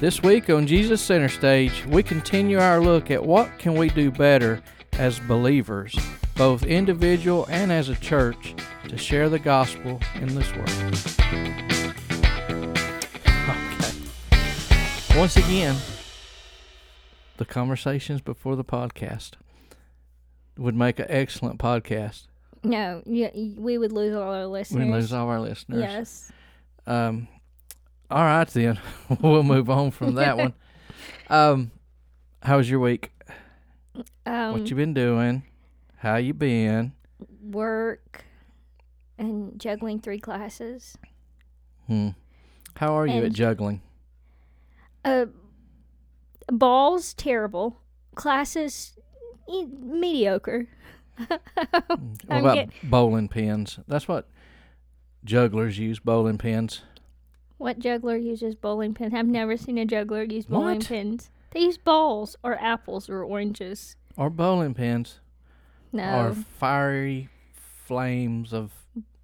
This week on Jesus Center Stage, we continue our look at what can we do better as believers, both individual and as a church, to share the gospel in this world. Okay. Once again, the conversations before the podcast would make an excellent podcast. No, yeah, we would lose all our listeners. We lose all our listeners. Yes. Um, all right then, we'll move on from that one. Um, how was your week? Um, what you been doing? How you been? work and juggling three classes. Hmm. How are you at juggling? Uh, balls terrible. Classes eh, mediocre. What about get- bowling pins? That's what jugglers use. Bowling pins. What juggler uses bowling pins? I've never seen a juggler use bowling What? pins. They use balls or apples or oranges. or bowling pins No, or fiery flames of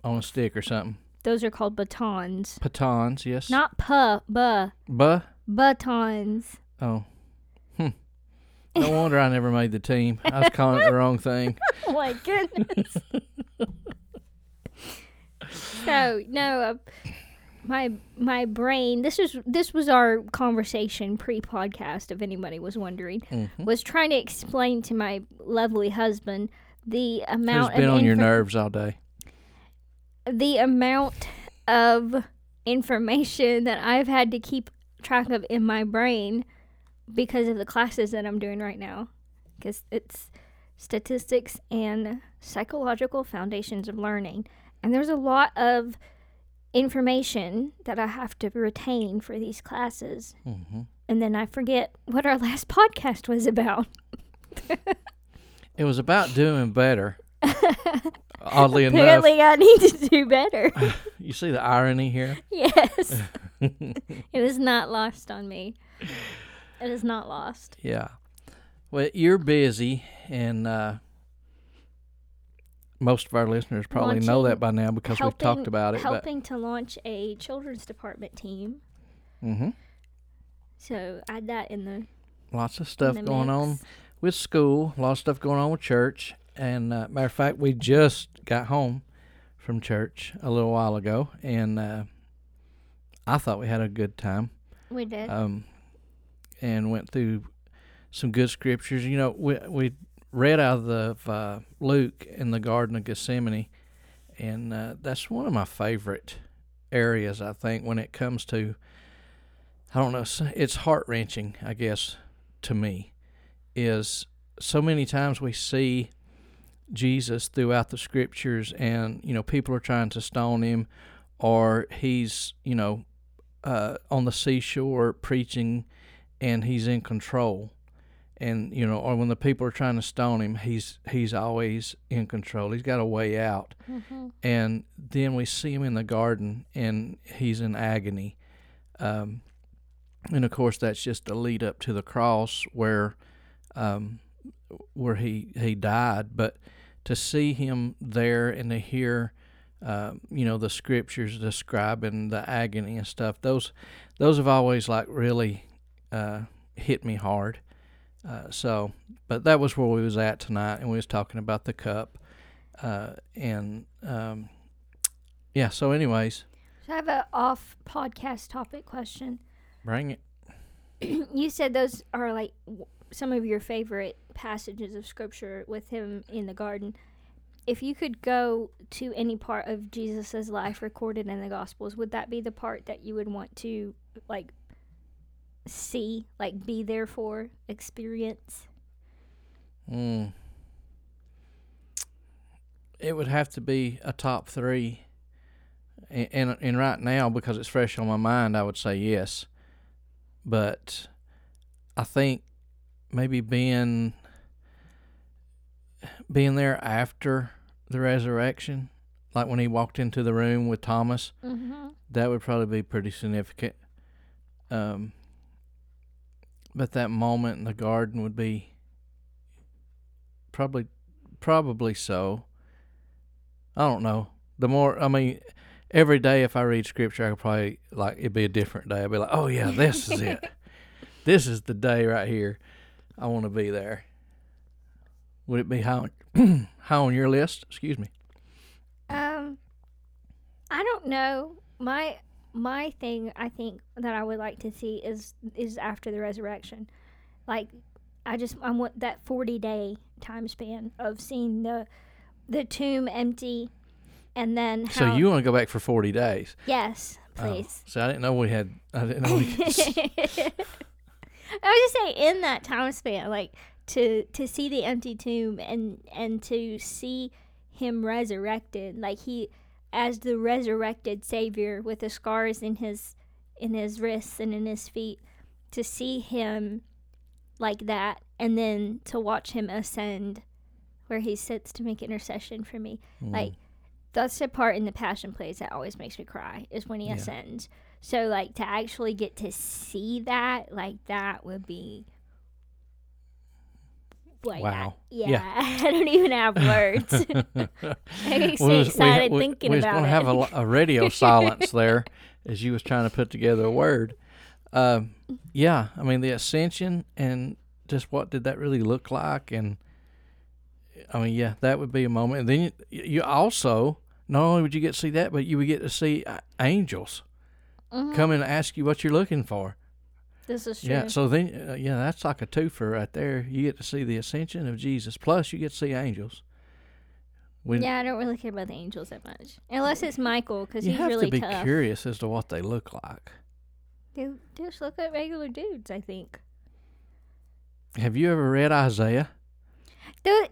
on a stick or something. those are called batons. Batons, yes. Not puh, buh, Buh. batons. Oh. Hmm. No wonder I never made the team. I was calling it the wrong thing. Oh my goodness. so no, uh, my my brain. This is this was our conversation pre-podcast. If anybody was wondering, Mhm. was trying to explain to my lovely husband the Who's amount been of on your nerves all day? the amount of information that I've had to keep track of in my brain because of the classes that I'm doing right now. Because it's statistics and psychological foundations of learning. And there's a lot of information that I have to retain for these classes. hmm And then I forget what our last podcast was about. It was about doing better. Oddly enough, Apparently, I need to do better. you see the irony here. yes. it was not lost on me. It is not lost. Yeah. Well, you're busy, and uh, most of our listeners probably know that by now because we've talked about it. Helping to launch a children's department team. Mm-hmm. So add that in the lots of stuff going on with school, a lot of stuff going on with church. And uh, matter of fact, we just got home from church a little while ago, and uh, I thought we had a good time. we did. um, and went through some good scriptures. You know, we we read out of uh, Luke in the Garden of Gethsemane, and uh, that's one of my favorite areas. I think when it comes to, I don't know, it's heart wrenching. I guess to me, is so many times we see Jesus throughout the scriptures, and you know, people are trying to stone him, or he's you know uh, on the seashore preaching and he's in control and you know or when the people are trying to stone him he's he's always in control. He's got a way out. Hmm and then we see him in the garden and he's in agony. Um, and of course that's just a lead up to the cross where um, where he he died. But to see him there and to hear uh, you know the scriptures describing the agony and stuff those those have always like really uh, hit me hard uh, so but that was where we was at tonight and we was talking about the cup uh, and um, yeah so anyways So I have an off podcast topic question. bring it you said those are like w- some of your favorite passages of scripture with him in the garden. If you could go to any part of Jesus' life recorded in the Gospels, would that be the part that you would want to like see, like be there for, experience? mm. it would have to be a top three and, and and right now because it's fresh on my mind i would say yes but i think maybe being being there after the resurrection like when he walked into the room with thomas Mm-hmm. that would probably be pretty significant um but that moment in the garden would be probably probably so i don't know the more i mean every day if i read scripture i could probably like it'd be a different day i'd be like oh yeah this is it this is the day right here. I want to be there. Would it be high on, high on your list? Excuse me. Um, I don't know. My my thing, I think that I would like to see is is after the resurrection. Like, I just I want that forty day time span of seeing the the tomb empty, and then how, So you want to go back for forty days? yes, Oh, please. so I didn't know we had. I didn't know we. Could, I was just saying in that time span, like to to see the empty tomb and and to see him resurrected, like he as the resurrected Savior with the scars in his in his wrists and in his feet, to see him like that, and then to watch him ascend, where he sits to make intercession for me, mm. like that's the part in the passion plays that always makes me cry is when he Yeah. ascends. So like to actually get to see that like that would be like Wow. I- yeah, Yeah. I don't even have words. I get so excited thinking we was about gonna have a, a radio silence there as you was trying to put together a word. Um, yeah, I mean the ascension and just what did that really look like, and I mean yeah, that would be a moment. And then you, you also not only would you get to see that, but you would get to see angels Mhm. come and ask you what you're looking for. This is true. Yeah, so then uh, yeah, that's like a twofer right there. You get to see the ascension of Jesus, plus you get to see angels. When, yeah, I don't really care about the angels that much, unless it's Michael because he's really tough. you have to be tough. curious as to what they look like. Dude, just look at regular dudes. I think. Have you ever read Isaiah? Dude,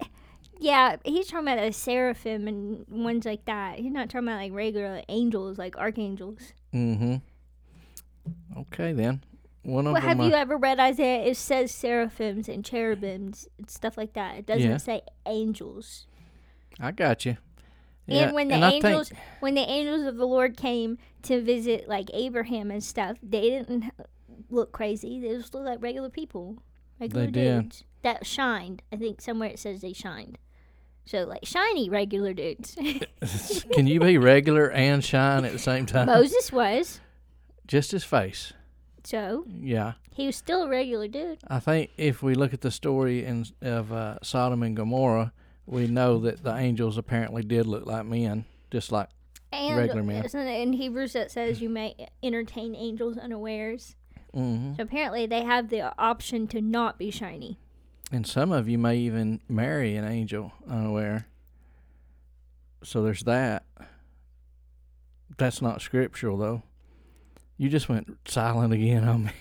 yeah, he's talking about a seraphim and ones like that. He's not talking about like regular angels, like archangels. Mm-hmm. Okay, then. One of Well, have you ever read Isaiah? It says seraphims and cherubims and stuff like that. It doesn't Yeah. say angels. I got you. and when the think- angels, when the angels of the Lord came to visit like Abraham and stuff, they didn't look crazy. They just looked like regular people, regular dudes that shined. I think somewhere it says they shined. So like shiny regular dudes. can you be regular and shine at the same time? Moses was. Just his face. So Yeah. he was still a regular dude. I think if we look at the story in, of uh, Sodom and Gomorrah, we know that the angels apparently did look like men, just like And Regular men. isn't it in Hebrews that says you may entertain angels unawares. hmm So apparently they have the option to not be shiny. And some of you may even marry an angel unaware. So there's that. That's not scriptural, though. You just went silent again on me.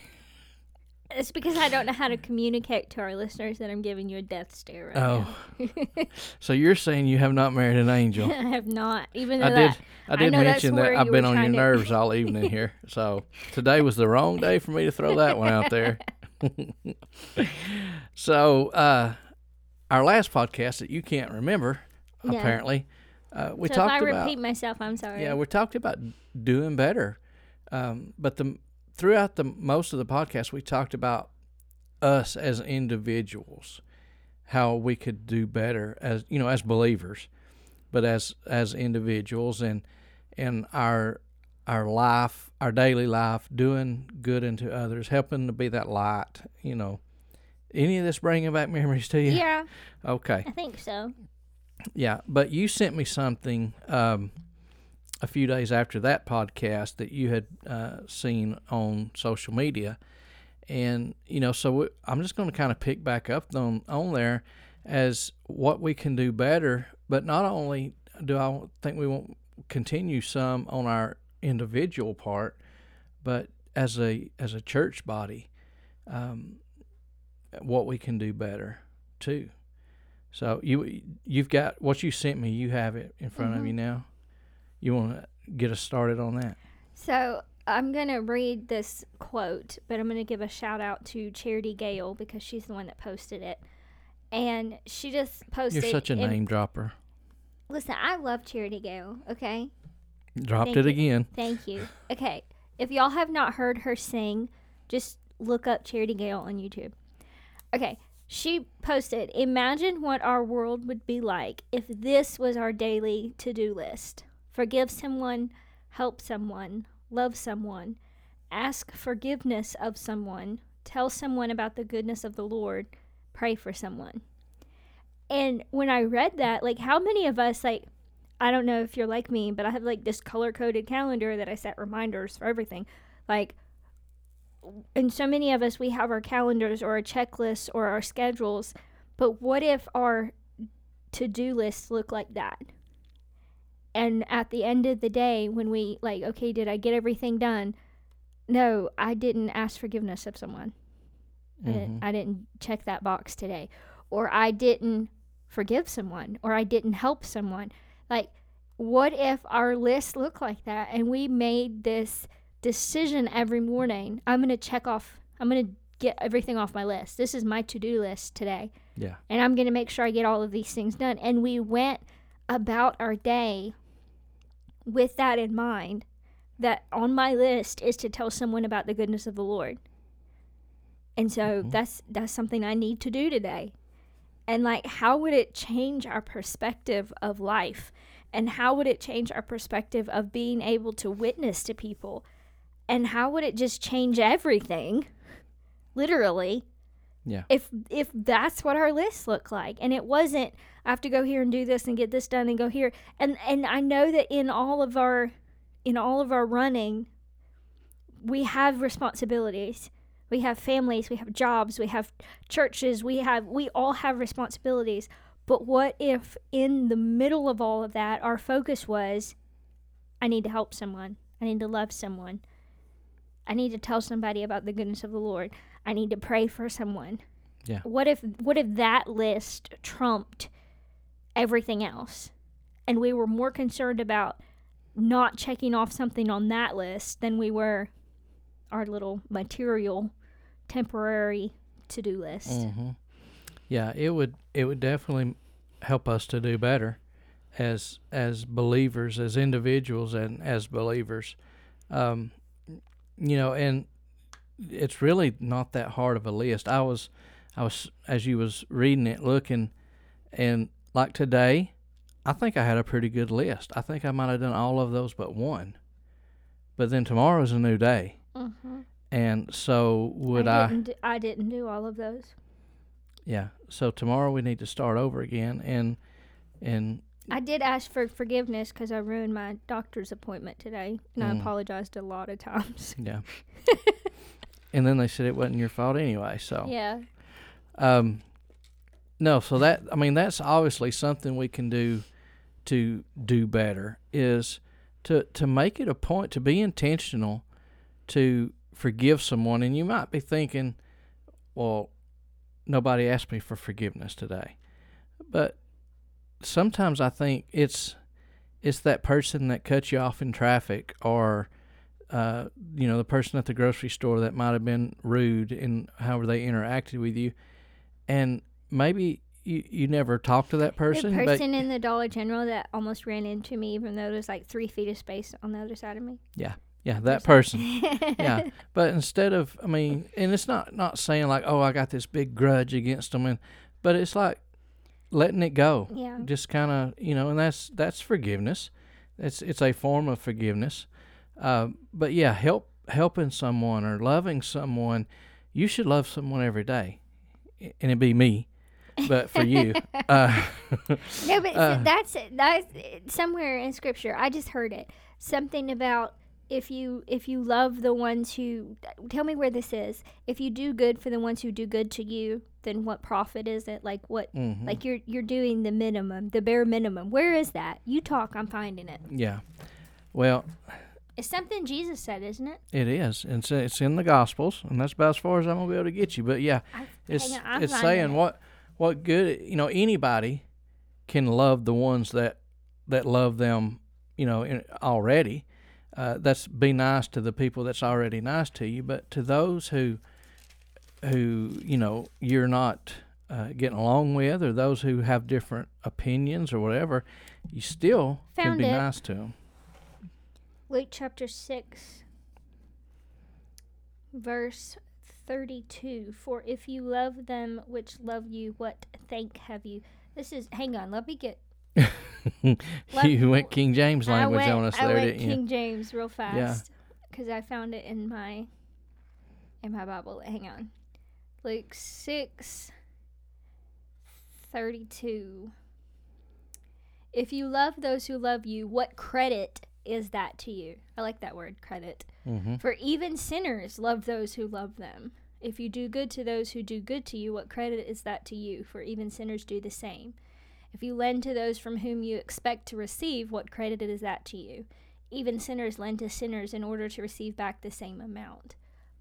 It's because I don't know how to communicate to our listeners that I'm giving you a death stare right Oh. now. So you're saying you have not married an angel? I have not, even though I did. that I did that's mention that I've been on your to- nerves all evening here. So today was the wrong day for me to throw that one out there. so uh, our last podcast that you can't remember, No. apparently, uh, we so if talked I about. repeat myself, I'm sorry. Yeah, we talked about doing better, um, but the throughout the most of the podcast, we talked about us as individuals, how we could do better as you know as believers, but as as individuals and and our our life, our daily life, doing good unto others, helping to be that light. You know, any of this bringing back memories to you? yeah, Okay. I think so. Yeah, but you sent me something um, a few days after that podcast that you had uh, seen on social media, and you know, so I'm just going to kind of pick back up on on there as what we can do better. But not only do I think we won't continue some on our individual part, but as a as a church body, um, what we can do better too. So you you've got what you sent me. You have it in front of you now. You want to get us started on that? So I'm gonna read this quote, but I'm gonna give a shout out to Charity Gale because she's the one that posted it, and she just posted. You're such a name dropper. Listen, I love Charity Gale. Okay, Dropped Thank it you. again. Thank you. Okay, if y'all have not heard her sing, just look up Charity Gale on YouTube. Okay, she posted, Imagine what our world would be like if this was our daily to do list forgive someone, help someone, love someone, ask forgiveness of someone, tell someone about the goodness of the Lord, pray for someone. And when I read that, like, how many of us, like, I don't know if you're like me, but I have like this color coded calendar that I set reminders for everything. Like, and so many of us, we have our calendars or our checklists or our schedules. But what if our to do lists look like that? And at the end of the day, when we like, okay, did I get everything done? No, I didn't ask forgiveness of someone. I, didn't, Mhm. I didn't check that box today. Or I didn't forgive someone. Or I didn't help someone. Like, what if our list looked like that and we made this decision every morning? I'm going to check off, I'm going to get everything off my list. This is my to do list today. Yeah. And I'm going to make sure I get all of these things done. And we went about our day with that in mind that on my list is to tell someone about the goodness of the Lord. And so Mhm. that's that's something I need to do today. And like how would it change our perspective of life? And how would it change our perspective of being able to witness to people? And how would it just change everything? Literally Yeah. if if that's what our list looked like and it wasn't i have to go here and do this and get this done and go here. And and i know that in all of our in all of our running we have responsibilities. We have families we have jobs we have churches we have we all have responsibilities. But what if in the middle of all of that our focus was i need to help someone. I need to love someone. I need to tell somebody about the goodness of the lord. I need to pray for someone. Yeah. What if what if that list trumped everything else? And we were more concerned about not checking off something on that list than we were our little material temporary to-do list. hmm Yeah, it would it would definitely help us to do better as as believers, as individuals, and as believers. Um, you know, and it's really not that hard of a list. I was I was as you was reading it, looking, and like today, I think I had a pretty good list. I think I might have done all of those but one. But then tomorrow's a new day, Mhm. and so would I I didn't, do, I didn't do all of those. Yeah. So tomorrow we need to start over again, and and I did ask for forgiveness because I ruined my doctor's appointment today, and I Mm. apologized a lot of times. yeah. and then they said it wasn't your fault anyway. So Yeah. um, no. So that I mean that's obviously something we can do to do better is to to make it a point to be intentional to forgive someone, and you might be thinking, well, nobody asked me for forgiveness today, but sometimes I think it's it's that person that cut you off in traffic or uh, you know the person at the grocery store that might have been rude in however they interacted with you and maybe you, you never talked to that person, the person in the Dollar General that almost ran into me, even though there's like three feet of space on the other side of me. Yeah. Yeah that person yeah but instead of i mean and it's not not saying like oh i got this big grudge against them and but it's like letting it go Yeah. just kind of you know and that's that's forgiveness it's it's a form of forgiveness uh, but yeah help helping someone or loving someone you should love someone every day and it'd be me but for you uh, No, but Uh. that's that's somewhere in scripture. I just heard it. Something about if you if you love the ones who tell me where this is. If you do good for the ones who do good to you, then what profit is it? Like what? mhm. Like you're you're doing the minimum, the bare minimum. Where is that? You talk. I'm finding it. yeah well It's something Jesus said, isn't it? it is and so it's in the gospels and that's about as far as i'm gonna be able to get you but yeah I, It's on, it's saying it. what what good you know anybody can love the ones that that love them you know in, already. Uh, that's be nice to the people that's already nice to you, but to those who who you know you're not uh, getting along with, or those who have different opinions or whatever, you still can be it. nice to them. Luke chapter 6, verse 32. For if you love them which love you, what thank have you? This is, hang on, let me get. Let- you went King James I language went, on us I there, went didn't you? King James real fast because I found it in my in my Bible. Hang on. Luke 6 32. If you love those who love you, what credit is that to you? I like that word, credit. Mm-hmm. For even sinners love those who love them. If you do good to those who do good to you, what credit is that to you? For even sinners do the same. If you lend to those from whom you expect to receive, what credit is that to you? Even sinners lend to sinners in order to receive back the same amount.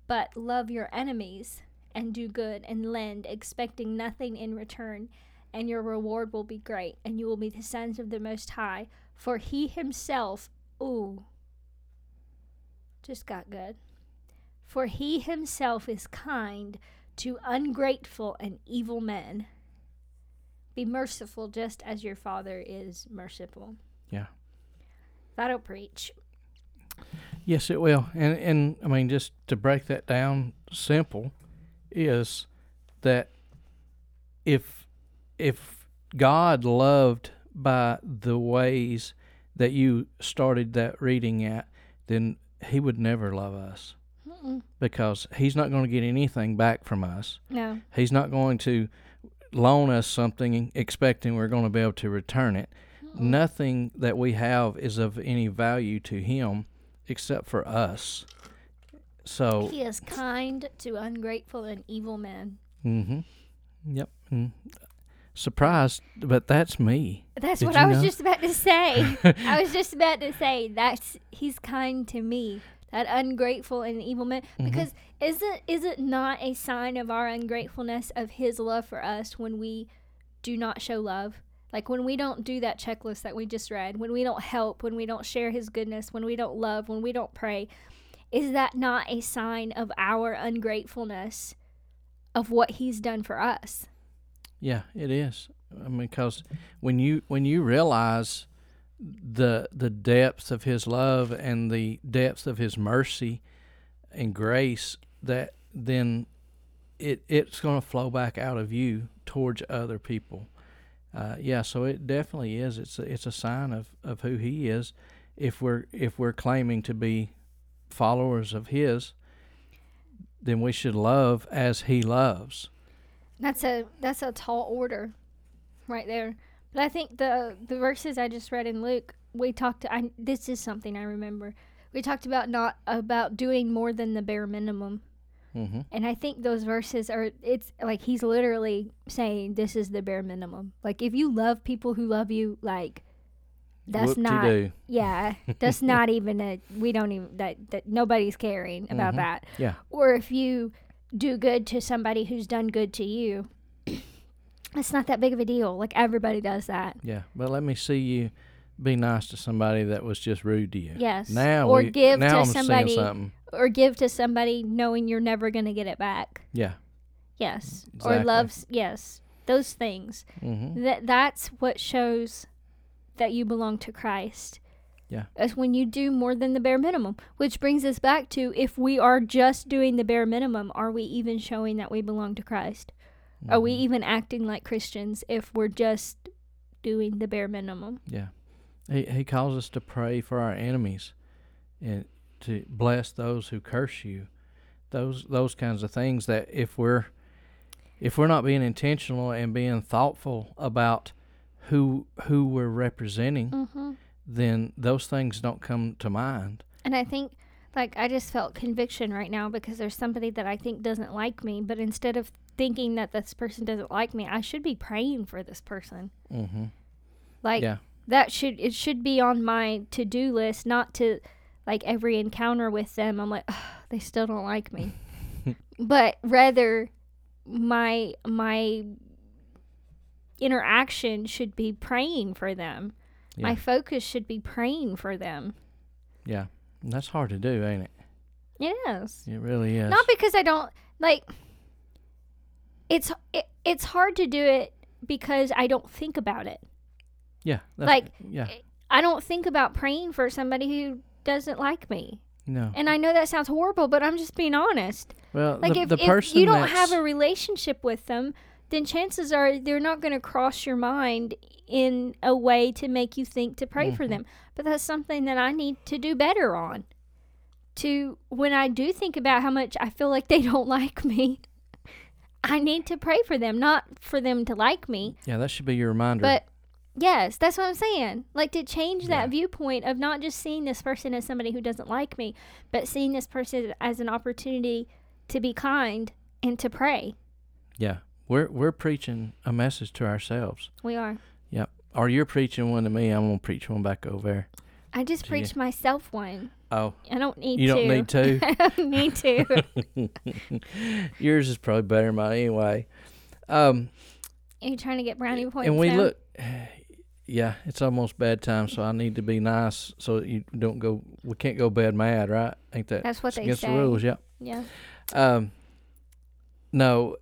But love your enemies and do good and lend, expecting nothing in return, and your reward will be great, and you will be the sons of the Most High. For he himself, ooh, just got good. For he himself is kind to ungrateful and evil men. Be merciful just as your Father is merciful. Yeah. That'll preach. Yes, it will. And and I mean, just to break that down, simple is that if if God loved by the ways that you started that reading at, then He would never love us Mm-mm. because He's not going to get anything back from us. No. He's not going to loan us something expecting we're going to be able to return it. Nothing that we have is of any value to Him except for us. So, He is kind to ungrateful and evil men. hmm yep. Mm. Surprised, but that's me. That's Did what I was know? just about to say. I was just about to say that's he's kind to me. That ungrateful and evil man. Mhm. Because isn't is it not a sign of our ungratefulness of his love for us when we do not show love? Like when we don't do that checklist that we just read, when we don't help, when we don't share his goodness, when we don't love, when we don't pray, is that not a sign of our ungratefulness of what he's done for us? Yeah, it is. I mean, because when you when you realize the the depth of His love and the depth of His mercy and grace, that then it it's going to flow back out of you towards other people. Uh, yeah, so it definitely is. It's a, it's a sign of, of who He is. If we're if we're claiming to be followers of His, then we should love as He loves. That's a that's a tall order, right there. But I think the the verses I just read in Luke, we talked. I this is something I remember. We talked about not about doing more than the bare minimum, Mm-hmm. and I think those verses are. It's like he's literally saying this is the bare minimum. Like if you love people who love you, like that's not. Yeah, that's not even a. We don't even that that nobody's caring about Mhm. that. Yeah. Or if you do good to somebody who's done good to you, it's not that big of a deal. Like everybody does that. Yeah, but let me see you be nice to somebody that was just rude to you. Yes. Now or we, give now to I'm somebody something. or give to somebody knowing you're never going to get it back. Yeah. Yes. Exactly. Or loves yes. Those things. Mm-hmm. That that's what shows that you belong to Christ. Yeah. Is when you do more than the bare minimum, which brings us back to if we are just doing the bare minimum, are we even showing that we belong to Christ? Are we Mm-hmm. even acting like Christians if we're just doing the bare minimum? Yeah. He he calls us to pray for our enemies, and to bless those who curse you. Those those kinds of things that if we're if we're not being intentional and being thoughtful about who who we're representing, Mm-hmm. then those things don't come to mind. And I think, like, I just felt conviction right now because there's somebody that I think doesn't like me, but instead of thinking that this person doesn't like me, I should be praying for this person. Mm-hmm. Like, yeah. that should, it should be on my to do list, not to, like, every encounter with them. I'm like, "Ugh, they still don't like me. but rather, my, my, interaction should be praying for them. My focus should be praying for them. Yeah. That's hard to do, ain't it? Yes. It really is. Not because I don't like. It's it, it's hard to do it because I don't think about it. yeah. Like- yeah. I don't think about praying for somebody who doesn't like me. No. And I know that sounds horrible, but I'm just being honest. Well, Like the, if, the if you don't have a relationship with them, then chances are they're not going to cross your mind in a way to make you think to pray for Mhm. them. But that's something that I need to do better on. to when I do think about how much I feel like they don't like me, I need to pray for them, not for them to like me, Yeah, that should be your reminder. but yes, that's what I'm saying. Like to change Yeah. that viewpoint of not just seeing this person as somebody who doesn't like me, but seeing this person as an opportunity to be kind and to pray. yeah, we're we're preaching a message to ourselves. We are. Yep. Or you're preaching one to me. I'm gonna preach one back over there. I just preached myself one. Oh, I don't need you to. don't need to. I don't need to. Yours is probably better than mine anyway. Um, Are you trying to get brownie points? and we now? look. Yeah, it's almost bedtime, so I need to be nice so you don't go. We can't go bed mad, right? Ain't that That's what they against say. the rules? Yeah. Yeah. Um, no,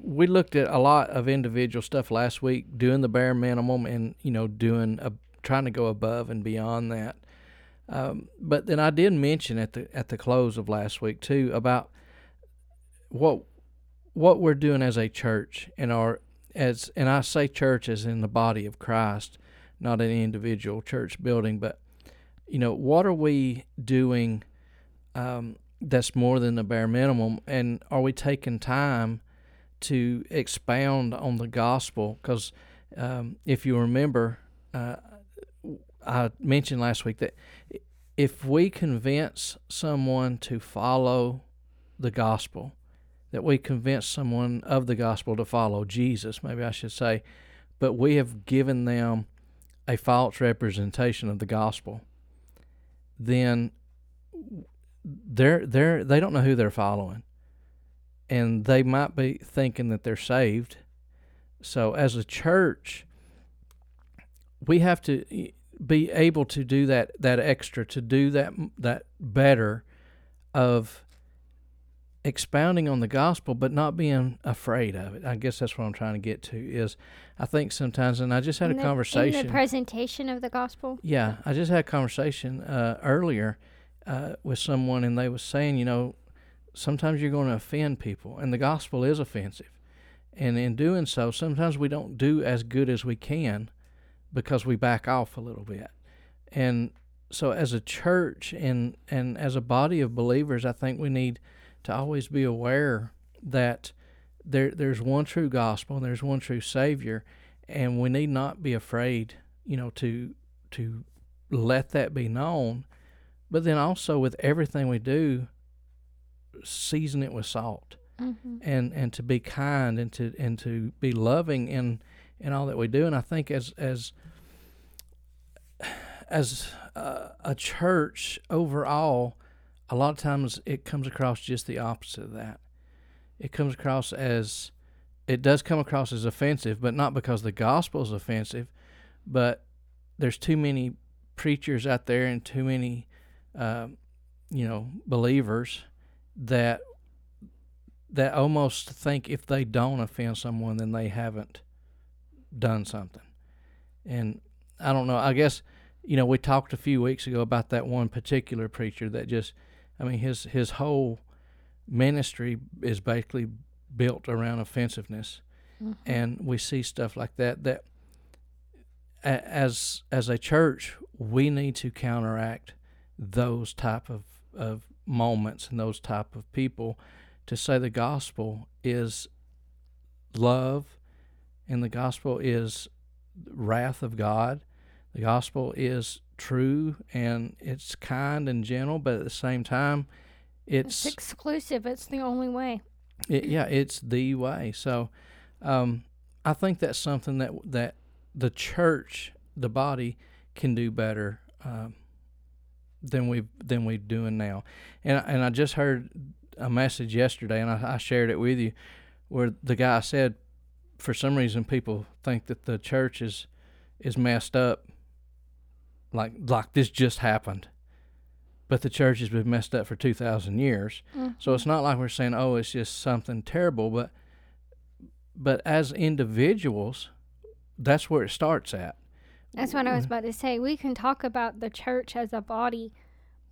we looked at a lot of individual stuff last week, doing the bare minimum, and you know, doing a trying to go above and beyond that. Um, but then I did mention at the at the close of last week too about what what we're doing as a church and our as and I say church as in the body of Christ, not an individual church building, but you know, what are we doing um, that's more than the bare minimum? And are we taking time to expound on the gospel? Because um, if you remember, uh, I mentioned last week that if we convince someone to follow the gospel, that we convince someone of the gospel to follow Jesus, maybe I should say, but we have given them a false representation of the gospel, then they're they're they don't know who they're following, and they might be thinking that they're saved. So as a church, we have to be able to do that that extra to do that that better of expounding on the gospel but not being afraid of it i guess that's what i'm trying to get to is i think sometimes and i just had In a the- conversation In the presentation of the gospel. yeah, I just had a conversation uh, earlier uh, with someone, and they was saying, you know, sometimes you're going to offend people, and the gospel is offensive, and in doing so, sometimes we don't do as good as we can because we back off a little bit, and so as a church and and as a body of believers, I think we need to always be aware that there there's one true gospel and there's one true Savior, and we need not be afraid, you know, to to let that be known, but then also with everything we do, season it with salt, Mm-hmm. and and to be kind and to and to be loving in in all that we do. And I think as as as uh, a church overall, a lot of times it comes across just the opposite of that. It comes across as it does come across as offensive, but not because the gospel is offensive, but there's too many preachers out there and too many, uh, you know, believers that that almost think if they don't offend someone, then they haven't done something. And I don't know. I guess you know we talked a few weeks ago about that one particular preacher that just, I mean, his his whole ministry is basically built around offensiveness Mm-hmm. and we see stuff like that that as as a church we need to counteract those type of of moments and those type of people to say the gospel is love and the gospel is wrath of God the gospel is true and it's kind and gentle but at the same time It's it's exclusive. It's the only way. it, yeah, it's the way. So, um, I think that's something that that the church, the body, can do better um, than we than we're doing now. And I- and I just heard a message yesterday, and I, I shared it with you, where the guy said, for some reason, people think that the church is is messed up. Like like this just happened, but the church has been messed up for two thousand years. So mm-hmm. it's not like we're saying, oh, it's just something terrible, but but as individuals, that's where it starts at. That's what I was about to say. We can talk about the church as a body,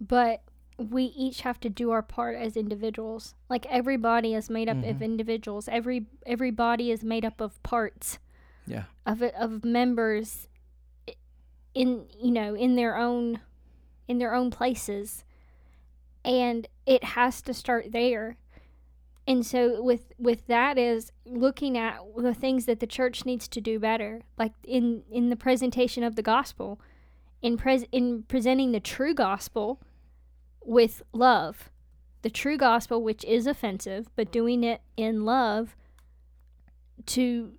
but we each have to do our part as individuals. Like every body is made up of Mhm. individuals. Every every body is made up of parts Yeah. of of members in you know in their own in their own places. and it has to start there and so with with that is looking at the things that the church needs to do better like in in the presentation of the gospel in pres in presenting the true gospel with love the true gospel which is offensive but doing it in love to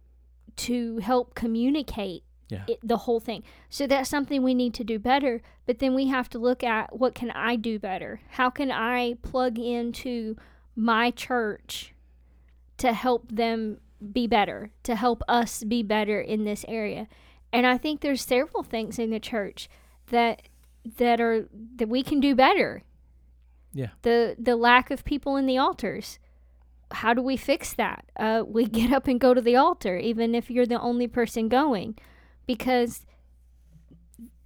to help communicate Yeah. it, the whole thing. So that's something we need to do better. But then we have to look at what can I do better? How can I plug into my church to help them be better, to help us be better in this area? And I think there's several things in the church that that are that we can do better. Yeah. The the lack of people in the altars. How do we fix that? Uh, we get up and go to the altar, even if you're the only person going because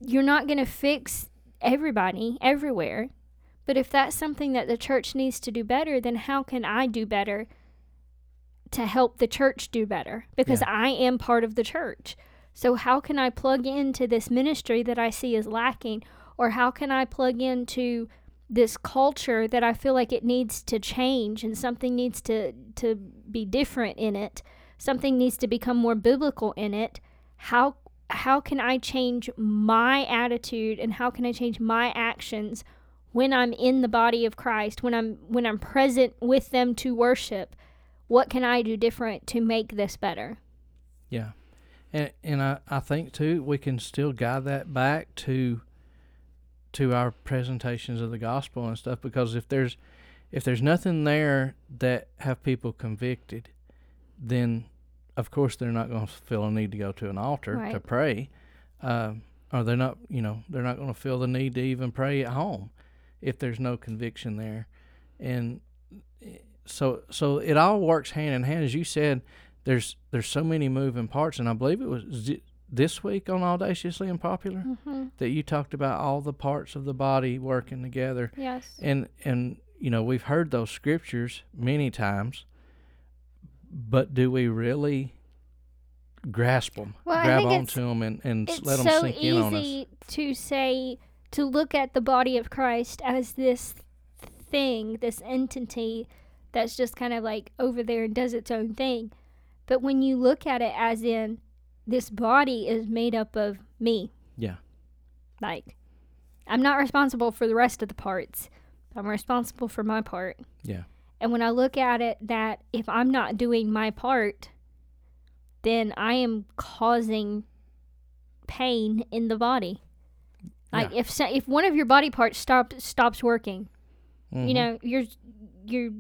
you're not going to fix everybody everywhere. But if that's something that the church needs to do better, then how can I do better to help the church do better? Because Yeah. I am part of the church. So, how can I plug into this ministry that I see is lacking? Or how can I plug into this culture that I feel like it needs to change and something needs to, to be different in it? Something needs to become more biblical in it. How how can I change my attitude and how can I change my actions when I'm in the body of Christ, when I'm when I'm present with them to worship? What can I do different to make this better? Yeah. And and I, I think too we can still guide that back to to our presentations of the gospel and stuff because if there's if there's nothing there that have people convicted, then of course they're not going to feel a need to go to an altar to pray, um, or they're not you know they're not going to feel the need to even pray at home if there's no conviction there, and so so it all works hand in hand as you said there's there's so many moving parts, and I believe it was z- this week on Audaciously Unpopular Mm-hmm. that you talked about all the parts of the body working together, Yes. and and you know we've heard those scriptures many times, but do we really grasp them, Well, grab onto it's- them, and and let them so sink in on us? easy to say to look at the body of Christ as this thing, this entity that's just kind of like over there and does its own thing. But when you look at it as in this body is made up of me. Yeah. Like I'm not responsible for the rest of the parts. I'm responsible for my part. Yeah. And when I look at it that if I'm not doing my part, then I am causing pain in the body. Like Yeah. if if one of your body parts stops stops working, you Mhm. know, your your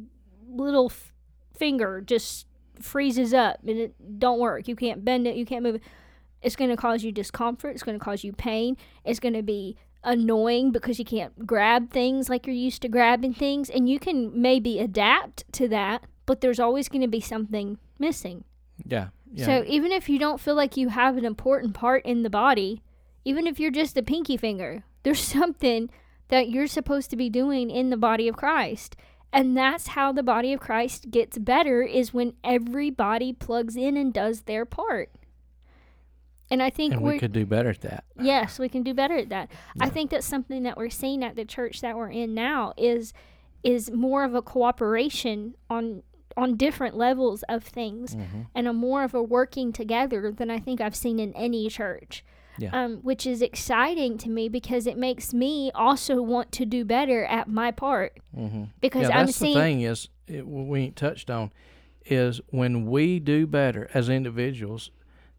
little f- finger just freezes up and it don't work. You can't bend it, you can't move it. It's going to cause you discomfort, it's going to cause you pain. It's going to be annoying because you can't grab things like you're used to grabbing things and you can maybe adapt to that, but there's always going to be something missing. yeah, yeah, So even if you don't feel like you have an important part in the body, even if you're just a pinky finger, there's something that you're supposed to be doing in the body of Christ. And that's how the body of Christ gets better is when everybody plugs in and does their part. And I think and we're could do better at that. Yes, we can do better at that. I think that's something that we're seeing at the church that we're in now is is more of a cooperation on on different levels of things Mhm. and a more of a working together than I think I've seen in any church. Yeah. Um, which is exciting to me because it makes me also want to do better at my part Mm-hmm. because yeah, I'm that's seeing the thing is it, we ain't touched on is when we do better as individuals,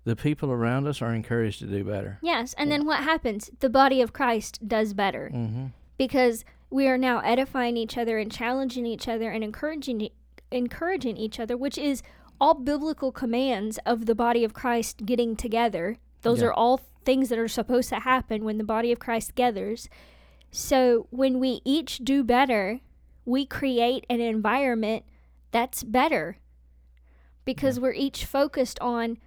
the people around us are encouraged to do better. yes, and then what happens? The body of Christ does better. Mm-hmm. because we are now edifying each other and challenging each other and encouraging encouraging each other, which is all biblical commands of the body of Christ getting together. Those Yeah. are all things that are supposed to happen when the body of Christ gathers. So when we each do better, we create an environment that's better because we're each focused on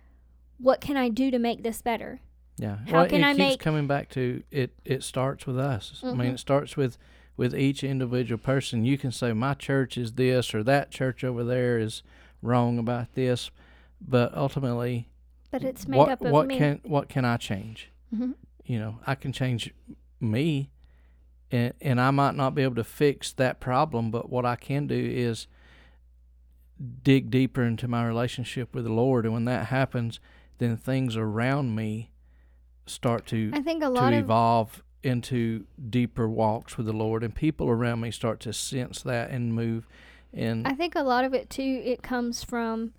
what can I do to make this better? Yeah. How well, can it I keeps make- coming back to it. It starts with us. I Mhm. mean, it starts with with each individual person. You can say my church is this or that church over there is wrong about this, but ultimately, But it's made what up of what me. can what can I change? Mhm. You know, I can change me, and and I might not be able to fix that problem, but what I can do is dig deeper into my relationship with the Lord, and when that happens, then things around me start to I think a to lot of evolve into deeper walks with the Lord, and people around me start to sense that and move. And I think a lot of it too it comes from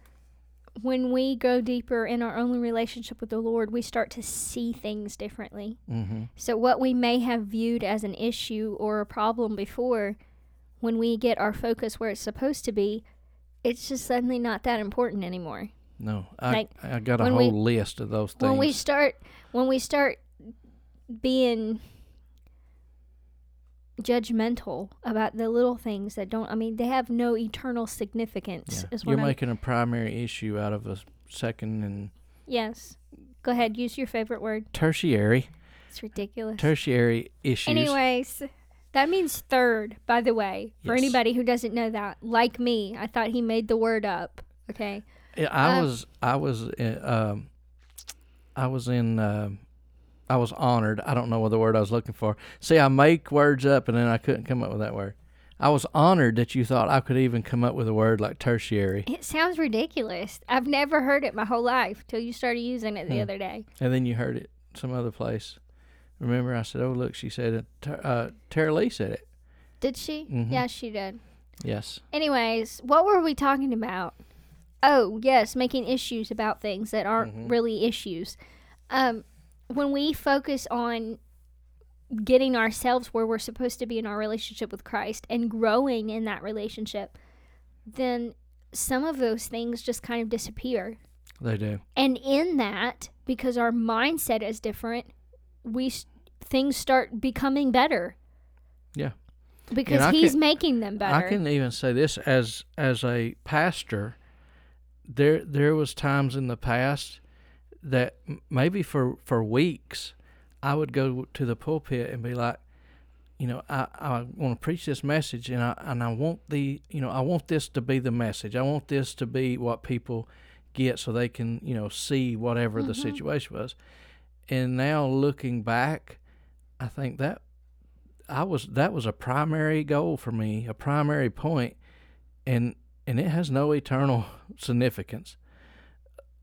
when we go deeper in our own relationship with the Lord, we start to see things differently. hmm So what we may have viewed as an issue or a problem before, when we get our focus where it's supposed to be, it's just suddenly not that important anymore. no, I Like, I got a whole we- list of those things. When we start when we start being judgmental about the little things that don't I mean they have no eternal significance Yeah. You're what I'm making a primary issue out of a second and Yes. Go ahead, use your favorite word. tertiary It's ridiculous. tertiary issues. Anyways, that means third, by the way. For Yes. anybody who doesn't know that, like me, I thought he made the word up. Okay. Yeah, I Um, was I was uh, um I was in um I was honored. I don't know what the word I was looking for. See, I make words up and then I couldn't come up with that word. I was honored that you thought I could even come up with a word like tertiary. It sounds ridiculous. I've never heard it my whole life till you started using it the Hmm. other day. And then you heard it some other place. Remember, I said, "Oh, look," she said it. Ter- Uh, Tara Lee said it. Did she? Mhm. Yeah, she did. Yes. Anyways, what were we talking about? Oh, yes, making issues about things that aren't Mhm. really issues. Um, when we focus on getting ourselves where we're supposed to be in our relationship with Christ and growing in that relationship, then some of those things just kind of disappear. They do. And in that, because our mindset is different, we things start becoming better. Yeah. Because he's can- making them better. I can even say this as as a pastor. There there was times in the past that maybe for for weeks I would go to the pulpit and be like, you know, I, I want to preach this message and I and I want the you know I want this to be the message. I want this to be what people get so they can you know see whatever the Mhm. situation was. And now looking back, I think that I was that was a primary goal for me, a primary point, and and it has no eternal significance.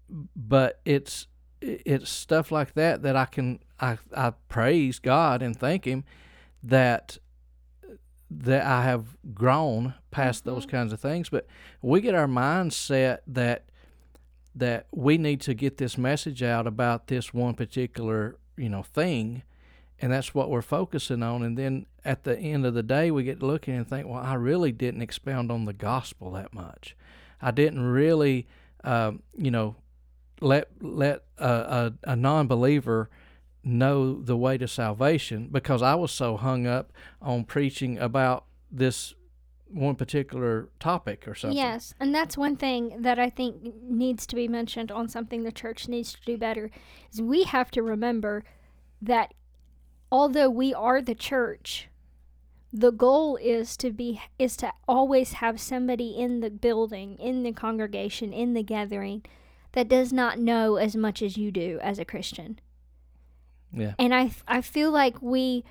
But it's it's stuff like that that I can I I praise God and thank Him that that I have grown past those Mhm. kinds of things. But we get our mindset that that we need to get this message out about this one particular you know thing and that's what we're focusing on and then at the end of the day we get looking and think well i really didn't expound on the gospel that much i didn't really um, you know let let a, a, a non-believer know the way to salvation because i was so hung up on preaching about this one particular topic or something. Yes, and that's one thing that I think needs to be mentioned on something the church needs to do better is we have to remember that although we are the church, the goal is to be is to always have somebody in the building, in the congregation, in the gathering that does not know as much as you do as a Christian. yeah And I I feel like we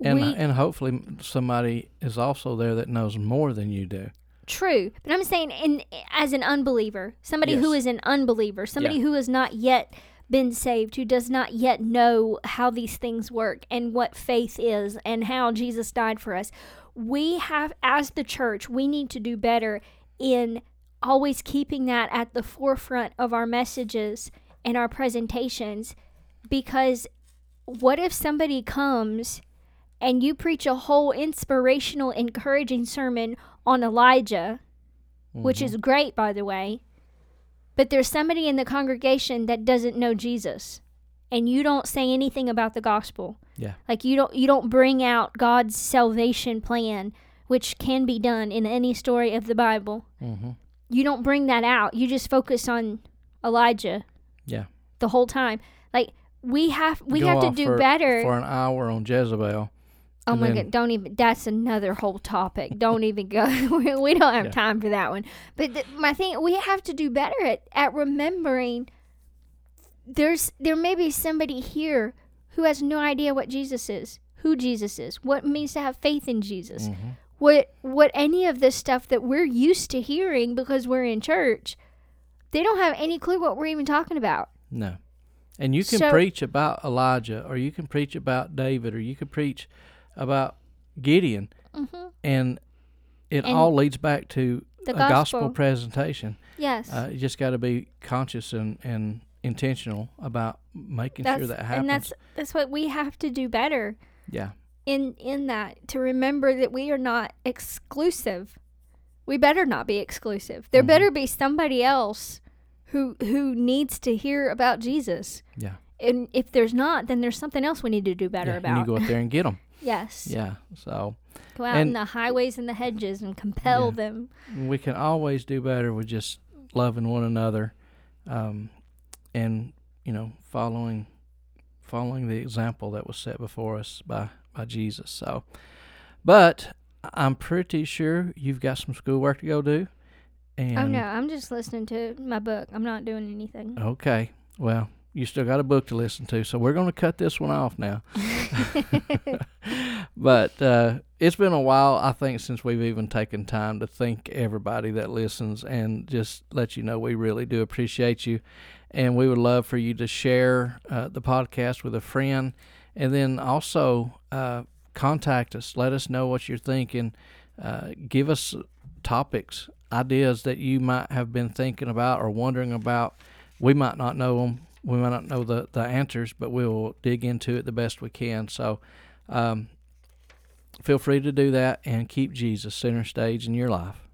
and we and hopefully somebody is also there that knows more than you do True, but I'm saying in as an unbeliever, somebody who Yes. is an unbeliever, somebody Yeah. who has not yet been saved, who does not yet know how these things work and what faith is and how Jesus died for us. We have as the church, we need to do better in always keeping that at the forefront of our messages and our presentations because what if somebody comes and you preach a whole inspirational encouraging sermon on Elijah, which Mhm. is great, by the way. But there's somebody in the congregation that doesn't know Jesus, and you don't say anything about the gospel. Yeah. Like you don't you don't bring out God's salvation plan, which can be done in any story of the Bible. Mhm. You don't bring that out. You just focus on Elijah. Yeah. The whole time, like we have we Go have to do for- better. for an hour on Jezebel. Oh my god! Don't even. That's another whole topic. Don't even go. we don't have Yeah. time for that one. But th- my thing, we have to do better at, at remembering. There's there may be somebody here who has no idea what Jesus is, who Jesus is, what it means to have faith in Jesus, Mhm. What what any of this stuff that we're used to hearing because we're in church, they don't have any clue what we're even talking about. No. And you can So- preach about Elijah, or you can preach about David, or you can preach about Gideon, hmm and it And all leads back to The a gospel, gospel. presentation. Yes. Uh, you just got to be conscious and, and intentional about making that's, sure that happens. and that's that's what we have to do better yeah, in in that to remember that we are not exclusive. We better not be exclusive. There Mhm. better be somebody else who who needs to hear about Jesus. yeah. And if there's not, then there's something else we need to do better yeah. about. And you go out there and get them. yes. yeah. So Go out in the highways and the hedges and compel Yeah. them. we can always do better with just loving one another, um, and you know following following the example that was set before us by by Jesus. So, but I'm pretty sure you've got some schoolwork to go do. And oh no, I'm just listening to my book. I'm not doing anything. Okay. Well, you still got a book to listen to, so we're going to cut this one off now. but uh, it's been a while, I think, since we've even taken time to thank everybody that listens and just let you know we really do appreciate you. And we would love for you to share uh, the podcast with a friend and then also uh, contact us. Let us know what you're thinking. Uh, give us topics, ideas that you might have been thinking about or wondering about. We might not know them. We might not know the, the answers, but we'll dig into it the best we can. So um, feel free to do that and keep Jesus center stage in your life.